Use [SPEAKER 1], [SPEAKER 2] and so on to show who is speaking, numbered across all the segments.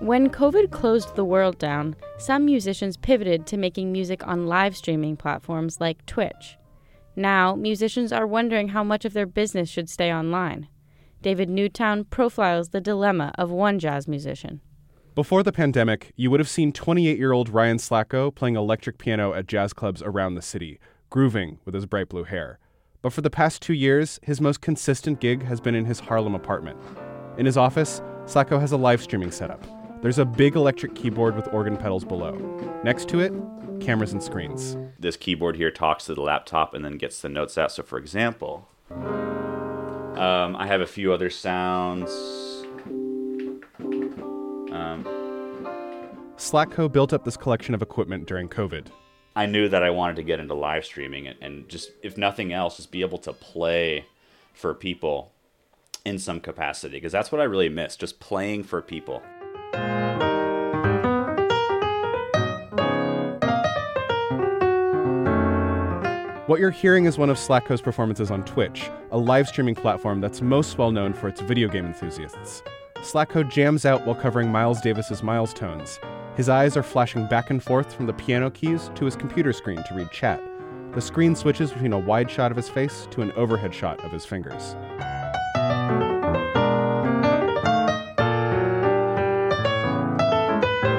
[SPEAKER 1] When COVID closed the world down, some musicians pivoted to making music on live streaming platforms like Twitch. Now, musicians are wondering how much of their business should stay online. David Newtown profiles the dilemma of one jazz musician.
[SPEAKER 2] Before the pandemic, you would have seen 28 year old Ryan Slatko playing electric piano at jazz clubs around the city, grooving with his bright blue hair. But for the past two years, his most consistent gig has been in his Harlem apartment. In his office, Slatko has a live streaming setup. There's a big electric keyboard with organ pedals below. Next to it, cameras and screens.
[SPEAKER 3] This keyboard here talks to the laptop and then gets the notes out. So, for example, um, I have a few other sounds. Um,
[SPEAKER 2] Slatko built up this collection of equipment during COVID.
[SPEAKER 3] I knew that I wanted to get into live streaming and, and just, if nothing else, just be able to play for people in some capacity because that's what I really miss just playing for people.
[SPEAKER 2] What you're hearing is one of Slatko's performances on Twitch, a live streaming platform that's most well known for its video game enthusiasts. Slatko jams out while covering Miles Davis's Milestones. His eyes are flashing back and forth from the piano keys to his computer screen to read chat. The screen switches between a wide shot of his face to an overhead shot of his fingers.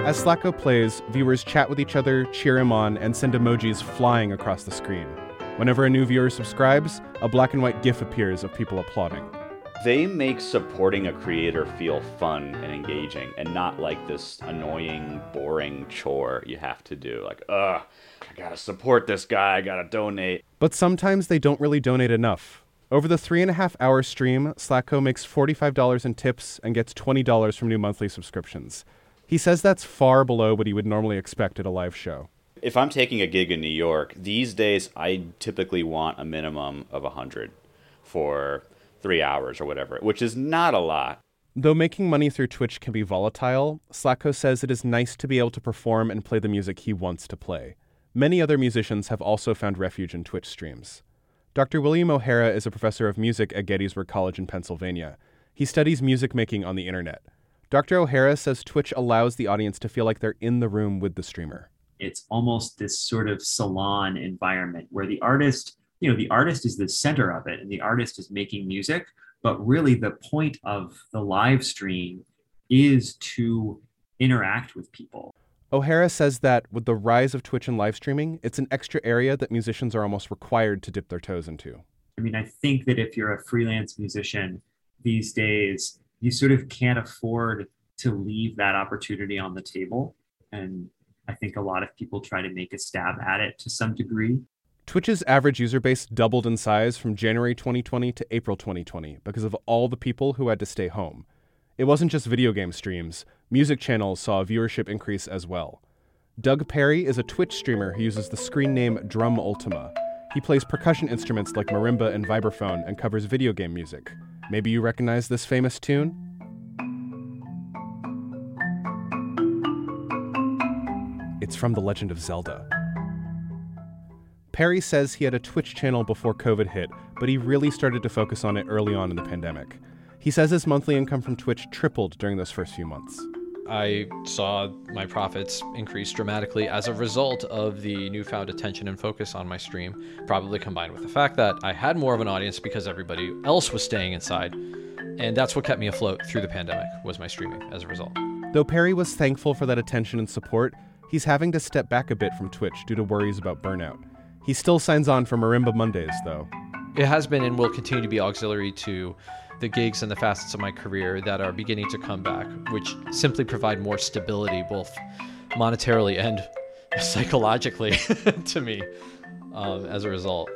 [SPEAKER 2] As Slatko plays, viewers chat with each other, cheer him on, and send emojis flying across the screen. Whenever a new viewer subscribes, a black and white GIF appears of people applauding.
[SPEAKER 3] They make supporting a creator feel fun and engaging and not like this annoying, boring chore you have to do. Like, ugh, I gotta support this guy, I gotta donate.
[SPEAKER 2] But sometimes they don't really donate enough. Over the three and a half hour stream, Slatko makes $45 in tips and gets $20 from new monthly subscriptions. He says that's far below what he would normally expect at a live show.
[SPEAKER 3] If I'm taking a gig in New York, these days I typically want a minimum of 100 for three hours or whatever, which is not a lot.
[SPEAKER 2] Though making money through Twitch can be volatile, Slatko says it is nice to be able to perform and play the music he wants to play. Many other musicians have also found refuge in Twitch streams. Dr. William O'Hara is a professor of music at Gettysburg College in Pennsylvania. He studies music making on the internet. Dr. O'Hara says Twitch allows the audience to feel like they're in the room with the streamer.
[SPEAKER 4] It's almost this sort of salon environment where the artist, you know, the artist is the center of it and the artist is making music, but really the point of the live stream is to interact with people.
[SPEAKER 2] O'Hara says that with the rise of Twitch and live streaming, it's an extra area that musicians are almost required to dip their toes into.
[SPEAKER 4] I mean, I think that if you're a freelance musician these days, you sort of can't afford to leave that opportunity on the table. And I think a lot of people try to make a stab at it to some degree.
[SPEAKER 2] Twitch's average user base doubled in size from January 2020 to April 2020 because of all the people who had to stay home. It wasn't just video game streams, music channels saw viewership increase as well. Doug Perry is a Twitch streamer who uses the screen name Drum Ultima. He plays percussion instruments like marimba and vibraphone and covers video game music. Maybe you recognize this famous tune? It's from The Legend of Zelda. Perry says he had a Twitch channel before COVID hit, but he really started to focus on it early on in the pandemic. He says his monthly income from Twitch tripled during those first few months.
[SPEAKER 5] I saw my profits increase dramatically as a result of the newfound attention and focus on my stream, probably combined with the fact that I had more of an audience because everybody else was staying inside. And that's what kept me afloat through the pandemic was my streaming as a result.
[SPEAKER 2] Though Perry was thankful for that attention and support, he's having to step back a bit from Twitch due to worries about burnout. He still signs on for Marimba Mondays, though.
[SPEAKER 5] It has been and will continue to be auxiliary to the gigs and the facets of my career that are beginning to come back, which simply provide more stability, both monetarily and psychologically, to me um, as a result.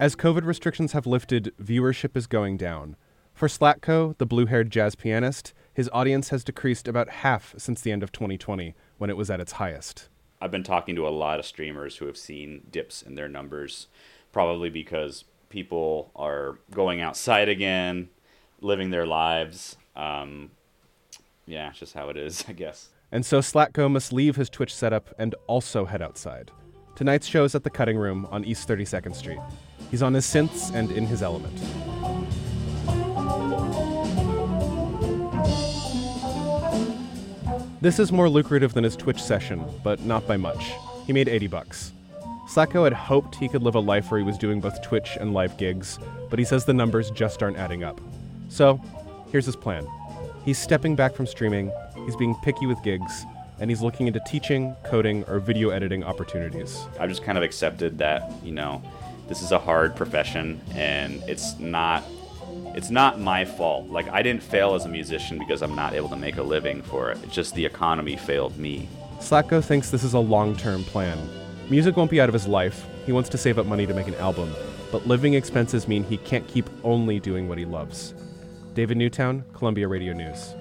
[SPEAKER 2] As COVID restrictions have lifted, viewership is going down. For Slatko, the blue haired jazz pianist, his audience has decreased about half since the end of 2020, when it was at its highest.
[SPEAKER 3] I've been talking to a lot of streamers who have seen dips in their numbers, probably because people are going outside again, living their lives. Um, yeah, it's just how it is, I guess.
[SPEAKER 2] And so Slatko must leave his Twitch setup and also head outside. Tonight's show is at the Cutting Room on East 32nd Street. He's on his synths and in his element. This is more lucrative than his Twitch session, but not by much. He made 80 bucks. Slatko had hoped he could live a life where he was doing both Twitch and live gigs, but he says the numbers just aren't adding up. So, here's his plan. He's stepping back from streaming, he's being picky with gigs, and he's looking into teaching, coding, or video editing opportunities.
[SPEAKER 3] I've just kind of accepted that, you know, this is a hard profession and it's not it's not my fault. Like I didn't fail as a musician because I'm not able to make a living for it. It's just the economy failed me.
[SPEAKER 2] Slatko thinks this is a long-term plan. Music won't be out of his life. He wants to save up money to make an album, but living expenses mean he can't keep only doing what he loves. David Newtown, Columbia Radio News.